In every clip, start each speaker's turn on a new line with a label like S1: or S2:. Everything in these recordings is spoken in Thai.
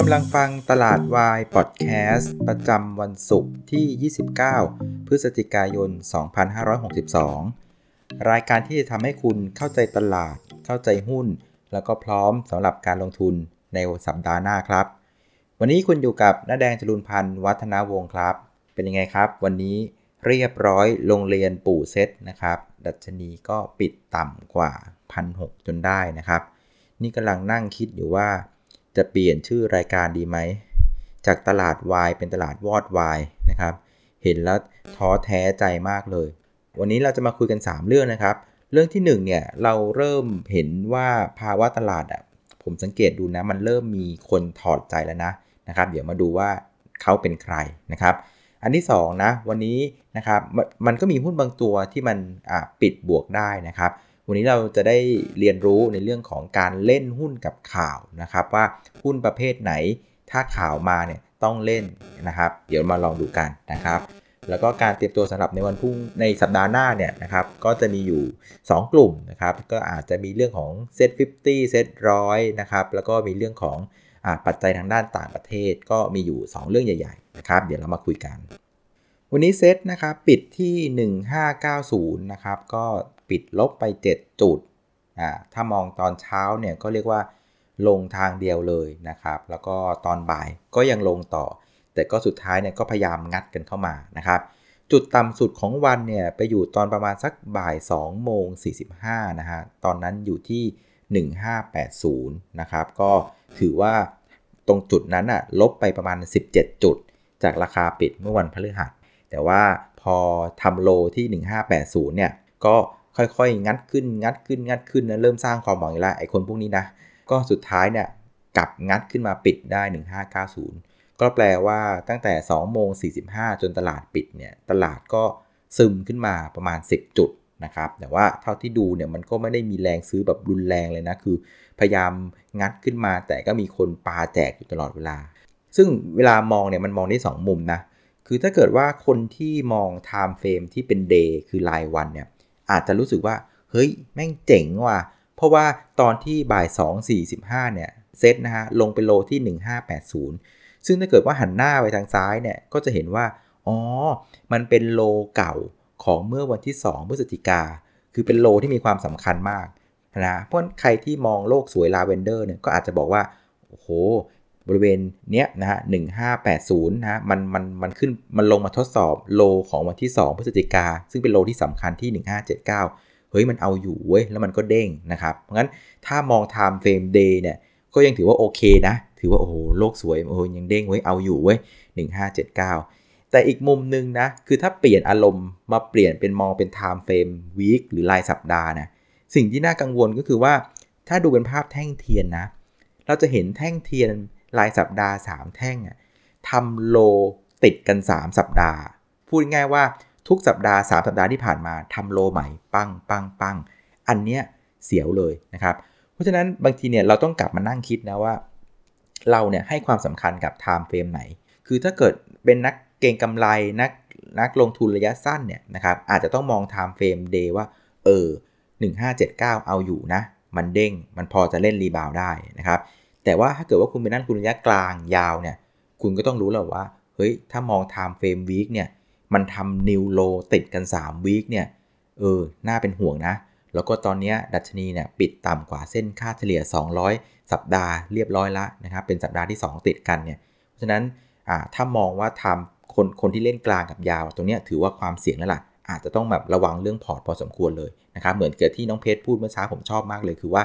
S1: กำลังฟังตลาดวายพอดแคสต์ประจำวันศุกร์ที่ 29 พฤศจิกายน 2562 รายการที่จะทำให้คุณเข้าใจตลาด เข้าใจหุ้น แล้วก็พร้อมสำหรับการลงทุนในสัปดาห์หน้าครับ วันนี้คุณอยู่กับน้าแดงจรุนพันธ์วัฒนาวงศ์ครับ เป็นยังไงครับ วันนี้เรียบร้อยโรงเรียนปู่เซตนะครับ ดัชนีก็ปิดต่ำกว่า 1,600 จนได้นะครับ นี่กำลังนั่งคิดอยู่ว่า จะเปลี่ยนชื่อรายการดีไหม จากตลาดวายเป็นตลาดวอดวายนะครับ เห็นแล้วท้อแท้ใจมากเลย วันนี้เราจะมาคุยกัน 3 เรื่องนะครับ เรื่องที่1เนี่ยเราเริ่มเห็นว่าภาวะตลาดอะผมสังเกตดูนะมันเริ่มมีคนถอดใจแล้วนะนะครับ เดี๋ยวมาดูว่าเขาเป็นใครนะครับ อันที่2นะวันนี้นะครับมมันก็มีหุ้นบางตัวที่มันปิดบวกได้นะครับ วันนี้เราจะได้เรียนรู้ในเรื่องของการเล่นหุ้นกับข่าวนะครับ ว่าหุ้นประเภทไหนถ้าข่าวมาเนี่ยต้องเล่นนะครับ เดี๋ยวมาลองดูกันนะครับ แล้วก็การเตรียมตัวสำหรับในวันพรุ่งในสัปดาห์หน้าเนี่ยนะครับก็จะมีอยู่ 2 กลุ่มนะครับ ก็อาจจะมีเรื่องของเซ็ต50เซ็ตร้อยนะครับแล้วก็มีเรื่องของอปัจจัยทางด้านต่างประเทศก็มีอยู่ 2 เรื่องใหญ่ๆนะครับ เดี๋ยวเรามาคุยกัน วันนี้เซ็ตนะครับปิดที่ 1590 นะครับ ก็ ปิดลบไป 7 จุดอ่าถ้ามองตอนเช้าเนี่ยก็เรียกว่าลงทางเดียวเลยนะครับ แล้วก็ตอนบ่ายก็ยังลงต่อ แต่ก็สุดท้ายเนี่ยก็พยายามงัดกันเข้ามานะครับ จุดต่ำสุดของวันเนี่ยไปอยู่ตอนประมาณสักบ่าย2โมง45นะฮะตอนนั้นอยู่ที่ 1580นะครับก็ถือว่าตรงจุดนั้นอะลบไปประมาณ 17 จุด จากราคาปิดเมื่อวันพฤหัส แต่ว่าพอทำโลที่ 1580เนี่ยก็ค่อยๆ งัดขึ้นงัดขึ้นงัดขึ้นนะเริ่มสร้างความหวังอีกแล้วไอ้คนพวกนี้นะ ก็สุดท้ายเนี่ยกลับงัดขึ้นมาปิดได้ 1590 ก็แปลว่าตั้งแต่2โมง45 จนตลาดปิดเนี่ยตลาดก็ซึมขึ้นมาประมาณ 10 จุดนะครับแต่ว่าเท่าที่ดูเนี่ยมันก็ไม่ได้มีแรงซื้อแบบรุนแรงเลยนะคือ พยายามงัดขึ้นมาแต่ก็มีคนปาแจกอยู่ตลอดเวลา ซึ่งเวลามองเนี่ยมันมองได้ 2 มุมนะคือถ้าเกิดว่าคนที่มอง time frame ที่เป็น day คือรายวันเนี่ย อาจจะรู้สึกว่า เฮ้ย แม่งเจ๋งว่ะ เพราะว่าตอนที่บ่าย 2 45 เนี่ย เซตนะฮะ ลงไปโลที่ 1580 ซึ่งถ้าเกิดว่าหันหน้าไปทางซ้ายเนี่ย ก็จะเห็นว่า อ๋อ มันเป็นโลเก่าของเมื่อวันที่ 2 พฤศจิกา คือเป็นโลที่มีความสำคัญมากนะ เพราะใครที่มองโลกสวยลาเวนเดอร์เนี่ย ก็อาจจะบอกว่า โอ้โห บริเวณเนี้ยนะฮะ1580นะฮะมันมันมันขึ้นมันลงมาทดสอบโลของวันที่ 2 พฤศจิกา ซึ่งเป็นโลที่สำคัญที่ 1579 เฮ้ยมันเอาอยู่เว้ยแล้วมันก็เด้งนะครับ เพราะงั้นถ้ามอง time frame day เนี่ยก็ยังถือว่าโอเคนะ ถือว่าโอ้โหโลกสวยโอ้โหยังเด้งเว้ยเอาอยู่เว้ย1579 แต่อีกมุมนึงนะคือถ้าเปลี่ยนอารมณ์มาเปลี่ยนเป็นมองเป็น time frame week หรือรายสัปดาห์นะสิ่งที่น่ากังวลก็คือว่าถ้าดูเป็นภาพแท่งเทียนนะ เราจะเห็นแท่งเทียน รายสัปดาห์ 3 แท่งทำโลติดกัน 3 สัปดาห์ พูดง่ายว่าทุกสัปดาห์ 3 สัปดาห์ที่ผ่านมาทำโลใหม่ปังปังปังอันเนี้ยเสียวเลยนะครับ เพราะฉะนั้นบางทีเนี่ยเราต้องกลับมานั่งคิดนะว่า เราเนี่ยให้ความสำคัญกับ time frame ไหน คือถ้าเกิดเป็นนักเก่งกำไรนักนักลงทุนระยะสั้นเนี่ยนะครับอาจจะต้องมอง time frame day ว่าเออ1579 เอาอยู่นะ มันเด้งมันพอจะเล่นรีบาวได้นะครับ แต่ว่าถ้าเกิดว่าคุณเป็นนักลงทุนระยะกลางยาวเนี่ย คุณก็ต้องรู้แล้วว่า เฮ้ย ถ้ามอง time frame week เนี่ย มันทำ new low ติดกัน3 week เนี่ย เออ น่าเป็นห่วงนะ แล้วก็ตอนนี้ดัชนีเนี่ยปิดต่ำกว่าเส้นค่าเฉลี่ย 200 สัปดาห์เรียบร้อยละนะครับ เป็นสัปดาห์ที่ 2 ติดกันเนี่ย เพราะฉะนั้น อ่า ถ้ามองว่าทำคนคนที่เล่นกลางกับยาว ตรงนี้ถือว่าความเสี่ยงแล้วล่ะ อาจจะต้องแบบระวังเรื่องพอร์ตพอสมควรเลยนะครับ เหมือนเกิดที่น้องเพชรพูดเมื่อเช้าผมชอบมากเลยคือว่า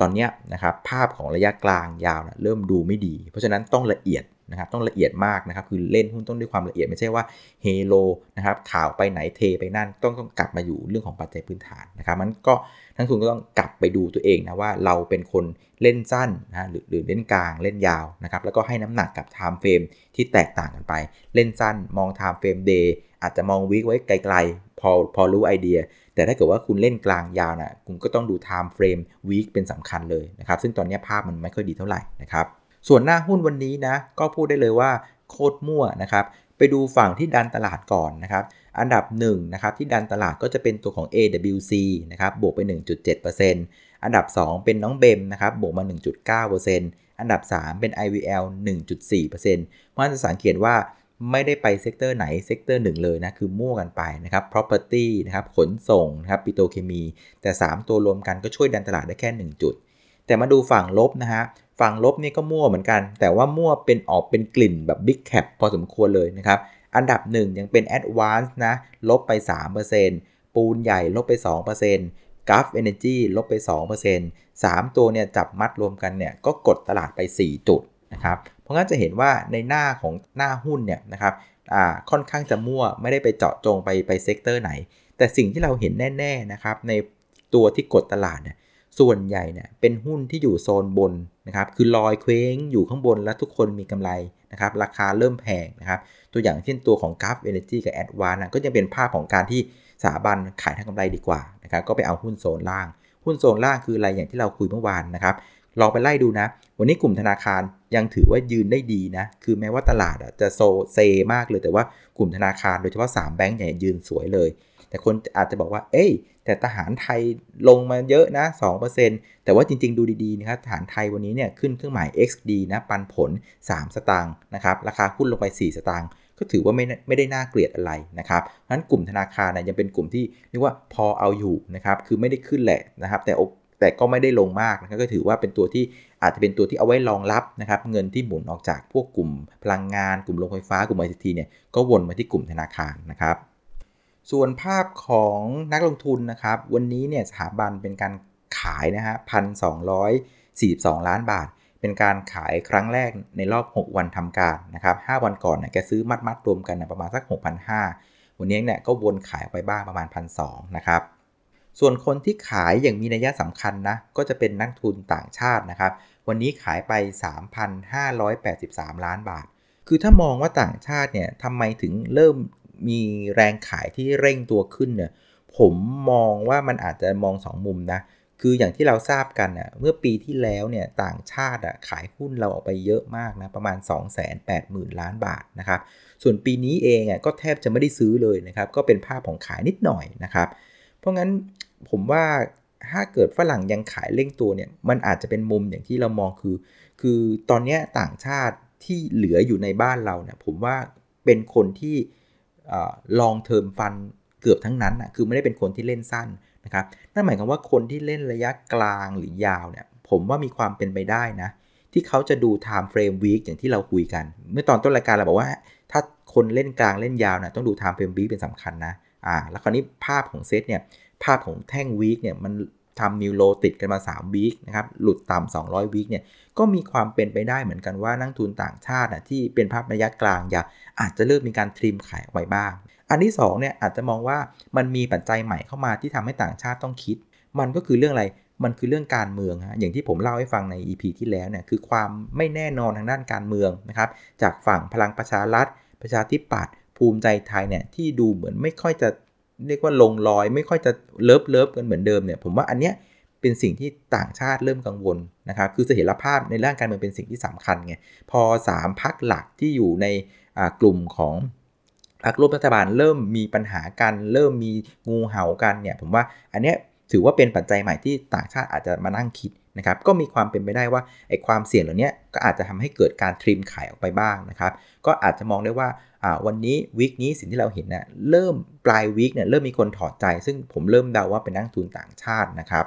S1: ตอนนี้นะครับภาพของระยะกลางยาวนะเริ่มดูไม่ดี เพราะฉะนั้นต้องละเอียดนะครับต้องละเอียดมากนะครับคือเล่นหุ้นต้องด้วยความละเอียดไม่ใช่ว่าเฮโลนะครับข่าวไปไหนเทไปนั่นต้องต้องกลับมาอยู่เรื่องของปัจจัยพื้นฐานนะครับมันก็นักทุนก็ต้องกลับไปดูตัวเองนะว่าเราเป็นคนเล่นสั้นนะหรือหรือเล่นกลางเล่นยาวนะครับแล้วก็ให้น้ำหนักกับ time frame ที่แตกต่างกันไป เล่นสั้นมอง time frame day อาจจะมอง week ไว้ไกลๆพอพอรู้ไอเดีย แต่ถ้าเกิดว่าคุณเล่นกลางยาวนะคุณก็ต้องดู time frame week เป็นสำคัญเลยนะครับ ซึ่งตอนนี้ภาพมันไม่ค่อยดีเท่าไหร่นะครับ ส่วนหน้าหุ้นวันนี้นะ ก็พูดได้เลยว่าโคตรมั่วนะครับ ไปดูฝั่งที่ดันตลาดก่อนนะครับ อันดับ1นะครับที่ดันตลาดก็จะเป็นตัวของ AWC นะครับบวกไป 1.7%อันดับ 2 เป็นน้อง BEM นะครับบวกมา 1.9%ออันดับ 3 เป็น IVL 1.4%เพราะฉะนั้นจะสังเกตว่า ไม่ได้ไป sector ไหน sector หนึ่งเลยนะคือมั่วกันไปนะครับ property นะครับขนส่งนะครับปิโตเคมี แต่ 3 ตัวรวมกันก็ช่วยดันตลาดได้แค่ 1 จุด แต่มาดูฝั่งลบนะฮะฝั่งลบนี่ก็มั่วเหมือนกัน แต่ว่ามั่วเป็นออกเป็นกลิ่นแบบ Big Cap พอสมควรเลยนะครับ อันดับ 1 ยังเป็น Advance นะลบไป 3%ปูนใหญ่ลบไป2% Gulf Energy ลบไป 2% 3 ตัวเนี่ยจับมัดรวมกันเนี่ยก็กดตลาดไป 4 จุดนะครับ ราะงั้นจะเห็นว่าในหน้าของหน้าหุ้นเนี่ยนะครับค่อนข้างจะมั่วไม่ได้ไปเจาะจงไปไป sector ไหน แต่สิ่งที่เราเห็นแน่ๆนะครับในตัวที่กดตลาดเนี่ยส่วนใหญ่เนี่ยเป็นหุ้นที่อยู่โซนบนนะครับคือลอยเคว้งอยู่ข้างบนแล้วทุกคนมีกำไรนะครับราคาเริ่มแพงนะครับตัวอย่างเช่นตัวของ g u f Energy กับ a d v a n c e ก็จะเป็นภาพของการที่สถาบันขายทางกำไรดีกว่านะครับก็ไปเอาหุ้นโซนล่าง หุ้นโซนล่างคืออะไรอย่างที่เราคุยเมื่อวานนะครับลองไปไล่ดูนะ วันนี้กลุ่มธนาคารยังถือว่ายืนได้ดีนะ คือแม้ว่าตลาดจะโซเซมากเลย แต่ว่ากลุ่มธนาคารโดยเฉพาะ 3 แบงก์ใหญ่ยืนสวยเลย แต่คนอาจจะบอกว่า เอ้ย แต่ทหารไทยลงมาเยอะนะ 2%แต่ว่าจริง ๆ ดูดีๆนะครับทหารไทยวันนี้เนี่ยขึ้นเครื่องหมาย XD นะ ปันผล 3 สตางค์นะครับ ราคาหุ้นลงไป 4 สตางค์ ก็ถือว่าไม่ไม่ได้น่าเกลียดอะไรนะครับนั้นกลุ่มธนาคารนะยังเป็นกลุ่มที่เรียกว่าพอเอาอยู่นะครับ คือไม่ได้ขึ้นแหละนะครับ แต่ แต่ก็ไม่ได้ลงมากนะครับก็ถือว่าเป็นตัวที่อาจจะเป็นตัวที่เอาไว้รองรับนะครับเงินที่หมุนออกจากพวกกลุ่มพลังงาน กลุ่มโรงไฟฟ้ากลุ่มไอทีเนี่ยก็วนมาที่กลุ่มธนาคารนะครับ ส่วนภาพของนักลงทุนนะครับ วันนี้เนี่ยสถาบันเป็นการขายนะฮะพันสองล้านบาท เป็นการขายครั้งแรกในรอบ 6 วันทำการนะครับ5วันก่อนเนี่ยแกซื้อมัดมัดรวมกันนะประมาณสัก 6,500 วันนี้เนี่ยก็วนขายไปบ้างประมาณ 1,200นะครับ ส่วนคนที่ขายอย่างมีนัยสำคัญนะ ก็จะเป็นนักทุนต่างชาตินะครับ วันนี้ขายไป 3,583 ล้านบาท คือถ้ามองว่าต่างชาติเนี่ยทำไมถึงเริ่มมีแรงขายที่เร่งตัวขึ้นเนี่ยผมมองว่ามันอาจจะมอง 2 มุมนะ คืออย่างที่เราทราบกันอะเมื่อปีที่แล้วเนี่ยต่างชาติอะขายหุ้นเราออกไปเยอะมากนะ ประมาณ 280,000 ล้านบาทนะครับ ส่วนปีนี้เองอะก็แทบจะไม่ได้ซื้อเลยนะครับ ก็เป็นภาพของขายนิดหน่อยนะครับ เพราะงั้นผมว่าถ้าเกิดฝรั่งยังขายเร่งตัวเนี่ย มันอาจจะเป็นมุมอย่างที่เรามองคือ คือตอนนี้ต่างชาติที่เหลืออยู่ในบ้านเราเนี่ย ผมว่าเป็นคนที่ลองเทอมฟันเกือบทั้งนั้นนะคือไม่ได้เป็นคนที่เล่นสั้นนะครับ นั่นหมายความว่าคนที่เล่นระยะกลางหรือยาวเนี่ย ผมว่ามีความเป็นไปได้นะ ที่เขาจะดู time frame week อย่างที่เราคุยกัน เมื่อตอนต้นรายการเราบอกว่า ถ้าคนเล่นกลางเล่นยาวนะต้องดู time frame week เป็นสำคัญนะ อ่าแล้วคราวนี้ภาพของเซตเนี่ยภาพของแท่งวีคเนี่ยมันทำนิวโลติดกันมา3วีคนะครับหลุดต่ำ200วีคเนี่ยก็มีความเป็นไปได้เหมือนกันว่านักทุนต่างชาตินะที่เป็นภาพระยะกลางอย่าอาจจะเริ่มมีการ trim ขายออกไปบ้าง อันที่2เนี่ยอาจจะมองว่ามันมีปัจจัยใหม่เข้ามาที่ทำให้ต่างชาติต้องคิด มันก็คือเรื่องอะไรมันคือเรื่องการเมืองฮะอย่างที่ผมเล่าให้ฟังใน EP ที่แล้วเนี่ยคือความไม่แน่นอนทางด้านการเมืองนะครับจากฝั่งพลังประชารัฐประชาธิปัตย์ ภูมิใจไทยเนี่ยที่ดูเหมือนไม่ค่อยจะเรียกว่าลงรอย ไม่ค่อยจะ love love กันเหมือนเดิมเนี่ยผมว่าอันเนี้ยเป็นสิ่งที่ต่างชาติเริ่มกังวลนะครับคือเสถียรภาพในร่างการเมืองเป็นสิ่งที่สำคัญไงพอ 3พักหลักที่อยู่ในกลุ่มของพรรคร่วมรัฐบาลเริ่มมีปัญหากันเริ่มมีงูเห่ากันเนี่ยผมว่าอันเนี้ยถือว่าเป็นปัจจัยใหม่ที่ต่างชาติอาจจะมานั่งคิด นะครับก็มีความเป็นไปได้ว่าไอ้ความเสี่ยงเหล่านี้ก็อาจจะทำให้เกิดการทริมขายออกไปบ้างนะครับก็อาจจะมองได้ว่าวันนี้วีคนี้สิ่งที่เราเห็นเนะ่ยเริ่มปลายวีคเนี่ยเริ่มมีคนถอดใจ ซึ่งผมเริ่มเดาว่าเป็นนักทุนต่างชาตินะครับ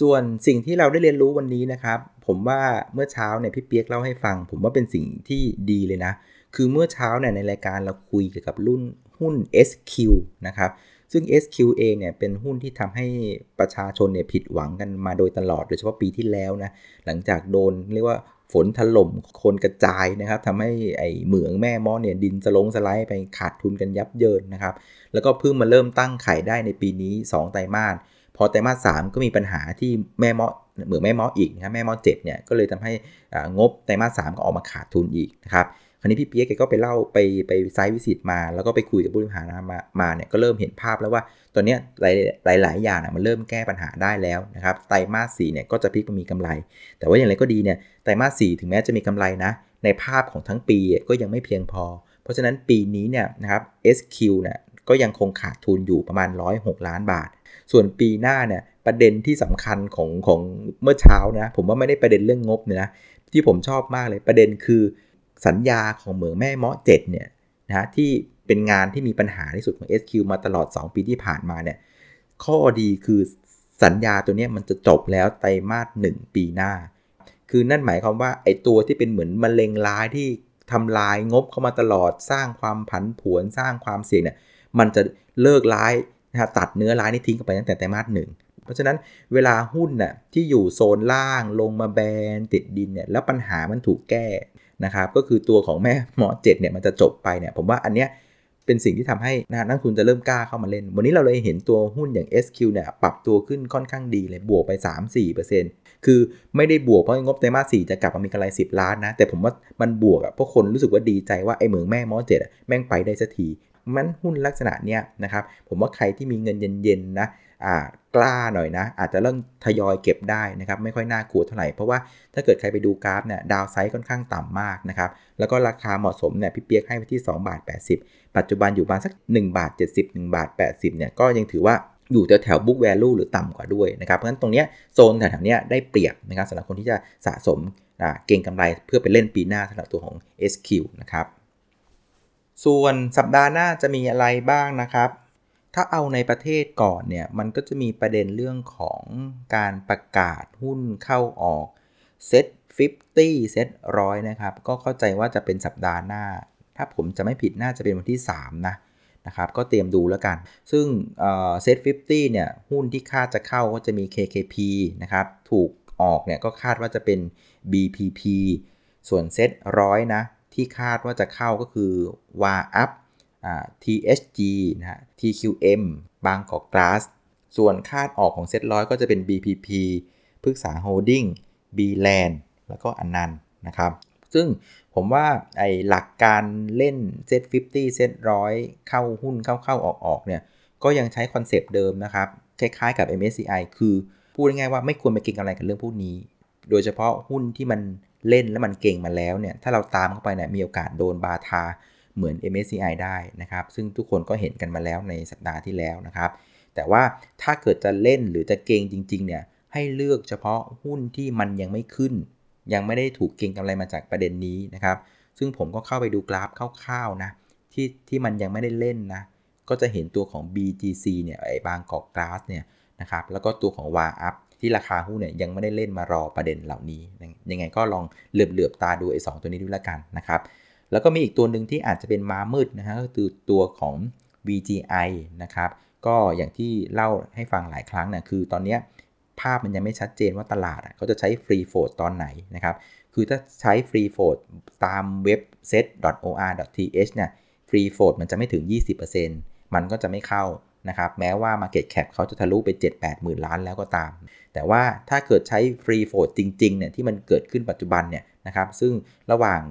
S1: ส่วนสิ่งที่เราได้เรียนรู้วันนี้นะครับ ผมว่าเมื่อเช้าเนี่ยพี่เปียกเล่าให้ฟัง ผมว่าเป็นสิ่งที่ดีเลยนะ คือเมื่อเช้าเนี่ยในรายการเราคุยเกี่ยวกับรุ่นหุ้น SQ นะครับ ซึ่ง SQ เองเนี่ยเป็นหุ้นที่ทำให้ประชาชนเนี่ยผิดหวังกันมาโดยตลอด โดยเฉพาะปีที่แล้วนะ หลังจากโดนเรียกว่าฝนถล่มคนกระจายนะครับทำให้ไอเหมืองแม่มอเนี่ยดินสลงสไลด์ไปขาดทุนกันยับเยินนะครับ แล้วก็เพิ่งมาเริ่มตั้งไข่ได้ในปีนี้ 2 ไตรมาส พอไตรมาสสก็มีปัญหาที่แม่มอเหมืองแม่มออีกนะครับแม่มอเจ็ดเนี่ยก็เลยทำให้งบไตรมาสสก็ออกมาขาดทุนอีกนะครับ คราวนี้พี่เปียกแกก็ไปเล่าไปไปไซต์วิสิตมา แล้วก็ไปคุยกับผู้บริหารมามาเนี่ยก็เริ่มเห็นภาพแล้วว่าตอนนี้หลายหลายอย่างมันเริ่มแก้ปัญหาได้แล้วนะครับไตรมาสสี่เนี่ยก็จะพลิกมามีกำไร แต่ว่าอย่างไรก็ดีเนี่ยไตรมาสสี่ถึงแม้จะมีกำไรนะ ในภาพของทั้งปีก็ยังไม่เพียงพอ เพราะฉะนั้นปีนี้เนี่ยนะครับ SQ เนี่ยก็ยังคงขาดทุนอยู่ประมาณ 106 ล้านบาท ส่วนปีหน้าเนี่ยประเด็นที่สำคัญของของเมื่อเช้านะผมว่าไม่ได้ประเด็นเรื่องงบเนี่ยนะที่ผมชอบมากเลยประเด็นคือ สัญญาของเหมืองแม่เมาะเจ็ดเนี่ยนะที่เป็นงานที่มีปัญหาที่สุดของ SQ มาตลอด 2 ปีที่ผ่านมาเนี่ยข้อดีคือสัญญาตัวนี้มันจะจบแล้วไตรมาสหนึ่งปีหน้า คือนั่นหมายความว่าไอ้ตัวที่เป็นเหมือนมะเร็งร้ายที่ทำลายงบเข้ามาตลอดสร้างความผันผวนสร้างความเสี่ยงเนี่ยมันจะเลิกร้ายนะตัดเนื้อร้ายนี่ทิ้งไปตั้งแต่ไตรมาสหนึ่งเพราะฉะนั้นเวลาหุ้นน่ะที่อยู่โซนล่างลงมาแบนติดดินเนี่ยแล้วปัญหามันถูกแก้ นะครับก็คือตัวของแม่หมอเจ็ดเนี่ยมันจะจบไปเนี่ยผมว่าอันเนี้ยเป็นสิ่งที่ทำให้นักทุนจะเริ่มกล้าเข้ามาเล่น วันนี้เราเลยเห็นตัวหุ้นอย่าง SQ เนี่ยปรับตัวขึ้นค่อนข้างดีเลย บวกไป 3-4%คือไม่ได้บวกเพราะงบไตรมาสสี่จะกลับมามีกำไร 10 ล้านนะ แต่ผมว่ามันบวกอะเพราะคนรู้สึกว่าดีใจว่าไอ้เหมืองแม่มอเจ็ดแม่งไปได้สักทีมันหุ้นลักษณะเนี้ยนะครับ ผมว่าใครที่มีเงินเย็นๆนะ กล้าหน่อยนะ อาจจะเริ่มทยอยเก็บได้นะครับ ไม่ค่อยน่ากลัวเท่าไหร่ เพราะว่าถ้าเกิดใครไปดูกราฟเนี่ยดาวไซด์ค่อนข้างต่ำมากนะครับ แล้วก็ราคาเหมาะสมเนี่ยพี่เปียกให้ไปที่2บาท80 ปัจจุบันอยู่ประมาณสัก1บาท70 1บาท80เนี่ยก็ยังถือว่าอยู่แถวแถวบุ๊กแวลูหรือต่ำกว่าด้วยนะครับ เพราะฉะนั้นตรงนี้โซนแถวๆนี้ได้เปรียบนะครับสำหรับคนที่จะสะสมเก่งกำไรเพื่อไปเล่นปีหน้าสำหรับตัวของ SQ นะครับส่วนสัปดาห์หน้าจะมีอะไรบ้างนะครับ ถ้าเอาในประเทศก่อนเนี่ย มันก็จะมีประเด็นเรื่องของการประกาศหุ้นเข้าออกเซ็ต50 เซ็ตร้อยนะครับ ก็เข้าใจว่าจะเป็นสัปดาห์หน้า ถ้าผมจะไม่ผิดน่าจะเป็นวันที่ 3 นะนะครับ ก็เตรียมดูแล้วกัน ซึ่งเซ็ต50 เนี่ย หุ้นที่คาดจะเข้าก็จะมี KKP นะครับ ถูกออกเนี่ยก็คาดว่าจะเป็น BPP ส่วนเซ็ตร้อยนะ ที่คาดว่าจะเข้าก็คือ w a up THG นะฮะ TQM บางกอกกลาส ส่วนคาดออกของเซ็ตร้อยก็จะเป็น BPP พฤกษา Holding BLAND แล้วก็ ANAN นะครับ ซึ่งผมว่าไอหลักการเล่นเซ็ต50เซ็ตร้อยเข้าหุ้นเข้าเข้าออกออกเนี่ยก็ยังใช้ concept เดิมนะครับ คล้ายๆกับ MSCI คือพูดง่ายๆว่าไม่ควรไปเก็งอะไรกับเรื่องพวกนี้ โดยเฉพาะหุ้นที่มันเล่นแล้วมันเก็งมาแล้วเนี่ย ถ้าเราตามเข้าไปเนี่ยมีโอกาสโดนบาทา เหมือน MSCI ได้นะครับ ซึ่งทุกคนก็เห็นกันมาแล้วในสัปดาห์ที่แล้วนะครับ แต่ว่าถ้าเกิดจะเล่นหรือจะเก่งจริง ๆ เนี่ย ให้เลือกเฉพาะหุ้นที่มันยังไม่ขึ้น ยังไม่ได้ถูกเก่งกำไรมาจากประเด็นนี้นะครับ ซึ่งผมก็เข้าไปดูกราฟคร่าวๆนะที่ที่มันยังไม่ได้เล่นนะ ก็จะเห็นตัวของ BGC เนี่ยไอ้บางกอกกราสเนี่ยนะครับแล้วก็ตัวของ w a up ที่ราคาหุ้นเนี่ยยังไม่ได้เล่นมารอประเด็นเหล่านี้ ยังไงก็ลองเหลือบๆตาดูไอ้สตัวนี้ดูแล้วกันนะครับ แล้วก็มีอีกตัวหนึ่งที่อาจจะเป็นม้ามืดนะฮะก็คือตัวของ VGI นะครับ ก็อย่างที่เล่าให้ฟังหลายครั้งนะคือตอนนี้ภาพมันยังไม่ชัดเจนว่าตลาดเขาจะใช้ฟรีโฟดตอนไหนนะครับ คือถ้าใช้ฟรีโฟดตามเว็บ set.or.th เนี่ยฟรีโฟดมันจะไม่ถึง 20%มันก็จะไม่เข้านะครับ แม้ว่า Market Cap เขาจะทะลุไป 7-8 หมื่นล้านแล้วก็ตาม แต่ว่าถ้าเกิดใช้ฟรีโฟดจริงๆเนี่ยที่มันเกิดขึ้นปัจจุบันเนี่ยนะครับ ซึ่งระหว่าง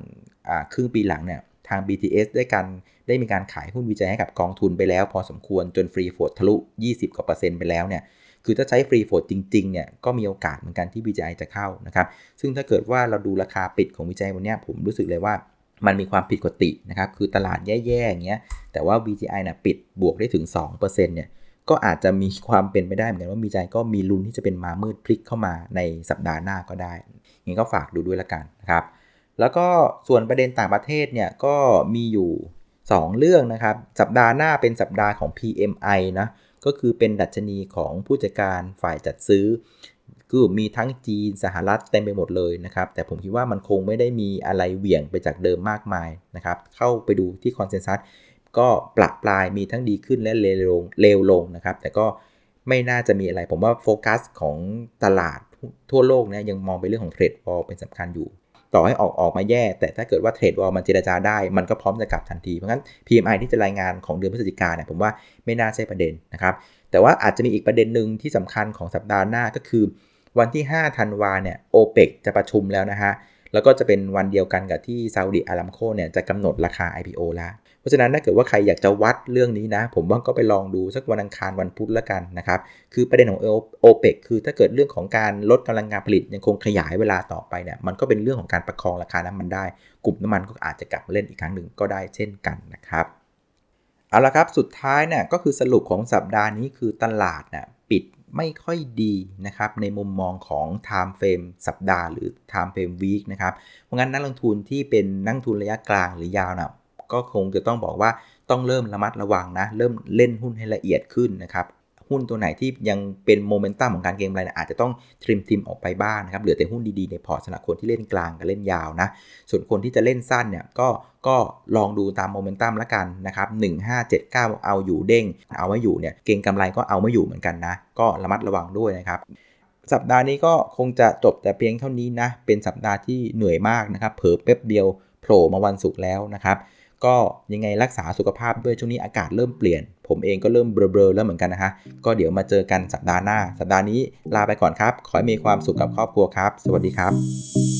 S1: ครึ่งปีหลังเนี่ยทาง BTS ได้การได้มีการขายหุ้นวิจัยให้กับกองทุนไปแล้ว พอสมควรจนฟรีโฟดทะลุ 20 กว่าเปอร์เซ็นต์ไปแล้วเนี่ยคือถ้าใช้ฟรีโฟดจริงๆเนี่ยก็มีโอกาสเหมือนกันที่วิจัยจะเข้านะครับซึ่งถ้าเกิดว่าเราดูราคาปิดของวิจัยวันนี้ผมรู้สึกเลยว่ามันมีความผิดปกตินะครับคือตลาดแย่ๆอย่างเงี้ยแต่ว่า VGI นะปิดบวกได้ถึง 2%เนี่ยก็อาจจะมีความเป็นไปได้เหมือนกันว่า VGI ก็มีลุ้นที่จะเป็นมามืดพลิกเข้ามาในสัปดาห์หน้าก็ได้งี้ก็ฝากดูด้วยละกันนะครับ แล้วก็ส่วนประเด็นต่างประเทศเนี่ยก็มีอยู่ 2 เรื่องนะครับ สัปดาห์หน้าเป็นสัปดาห์ของ PMI นะ ก็คือเป็นดัชนีของผู้จัดการฝ่ายจัดซื้อ คือมีทั้งจีนสหรัฐเต็มไปหมดเลยนะครับ แต่ผมคิดว่ามันคงไม่ได้มีอะไรเหวี่ยงไปจากเดิมมากมายนะครับ เข้าไปดูที่คอนเซนแซสก็ปรับปลายมีทั้งดีขึ้นและเลวลงเลวลงนะครับ แต่ก็ไม่น่าจะมีอะไร ผมว่าโฟกัสของตลาดทั่วโลกเนี่ยยังมองไปเรื่องของเทรดบอลเป็นสำคัญอยู่ ต่อให้ออกออกมาแย่ แต่ถ้าเกิดว่าเทรดวอลมันเจรจาได้ มันก็พร้อมจะกลับทันที เพราะงั้น PMI ที่จะรายงานของเดือนพฤศจิกาเนี่ยผมว่าไม่น่าใช่ประเด็นนะครับ แต่ว่าอาจจะมีอีกประเด็นหนึ่งที่สำคัญของสัปดาห์หน้าก็คือ วันที่5ธันวาเนี่ยโอเปกจะประชุมแล้วนะฮะแล้วก็จะเป็นวันเดียวกันกับที่ซาอุดิอาระมโคเนี่ยจะกำหนดราคา IPO แล้ว เพราะฉะนั้นถ้าเกิดว่าใครอยากจะวัดเรื่องนี้นะ ผมว่าก็ไปลองดูสักวันอังคารวันพุธแล้วกันนะครับ คือประเด็นของโอเปกคือถ้าเกิดเรื่องของการลดกำลังการผลิตยังคงขยายเวลาต่อไปเนี่ยมันก็เป็นเรื่องของการประคองราคาน้ำมันได้ กลุ่มน้ำมันก็อาจจะกลับมาเล่นอีกครั้งหนึ่งก็ได้เช่นกันนะครับเอาละครับสุดท้ายเนี่ยก็คือสรุปของสัปดาห์นี้คือตลาดเนี่ยปิดไม่ค่อยดีนะครับในมุมมองของ time frame สัปดาห์หรือ time frame week นะครับ เพราะงั้นนักลงทุนที่เป็นนักทุนระยะกลางหรือยาวนะ ก็คงจะต้องบอกว่าต้องเริ่มระมัดระวังนะ เริ่มเล่นหุ้นให้ละเอียดขึ้นนะครับ หุ้นตัวไหนที่ยังเป็นโมเมนตัมของการเก็งกำไรอาจจะต้อง trim trim ออกไปบ้างนะครับ เหลือแต่หุ้นดีๆในพอร์ตสำหรับคนที่เล่นกลางกับเล่นยาวนะ ส่วนคนที่จะเล่นสั้นเนี่ยก็ก็ลองดูตามโมเมนตัมละกันนะครับ1579 เอาอยู่เด้ง เอาไม่อยู่เนี่ยเก็งกำไรก็เอาไม่อยู่เหมือนกันนะ ก็ระมัดระวังด้วยนะครับสัปดาห์นี้ก็คงจะจบแต่เพียงเท่านี้นะ เป็นสัปดาห์ที่เหนื่อยมากนะครับ เผลอแป๊บเดียวโผล่มาวันศุกร์แล้วนะครับ ก็ยังไงรักษาสุขภาพด้วยช่วงนี้อากาศเริ่มเปลี่ยน ผมเองก็เริ่มเบลอๆแล้วเหมือนกันนะฮะ ก็เดี๋ยวมาเจอกันสัปดาห์หน้า สัปดาห์นี้ลาไปก่อนครับ ขอให้มีความสุขกับครอบครัวครับ สวัสดีครับ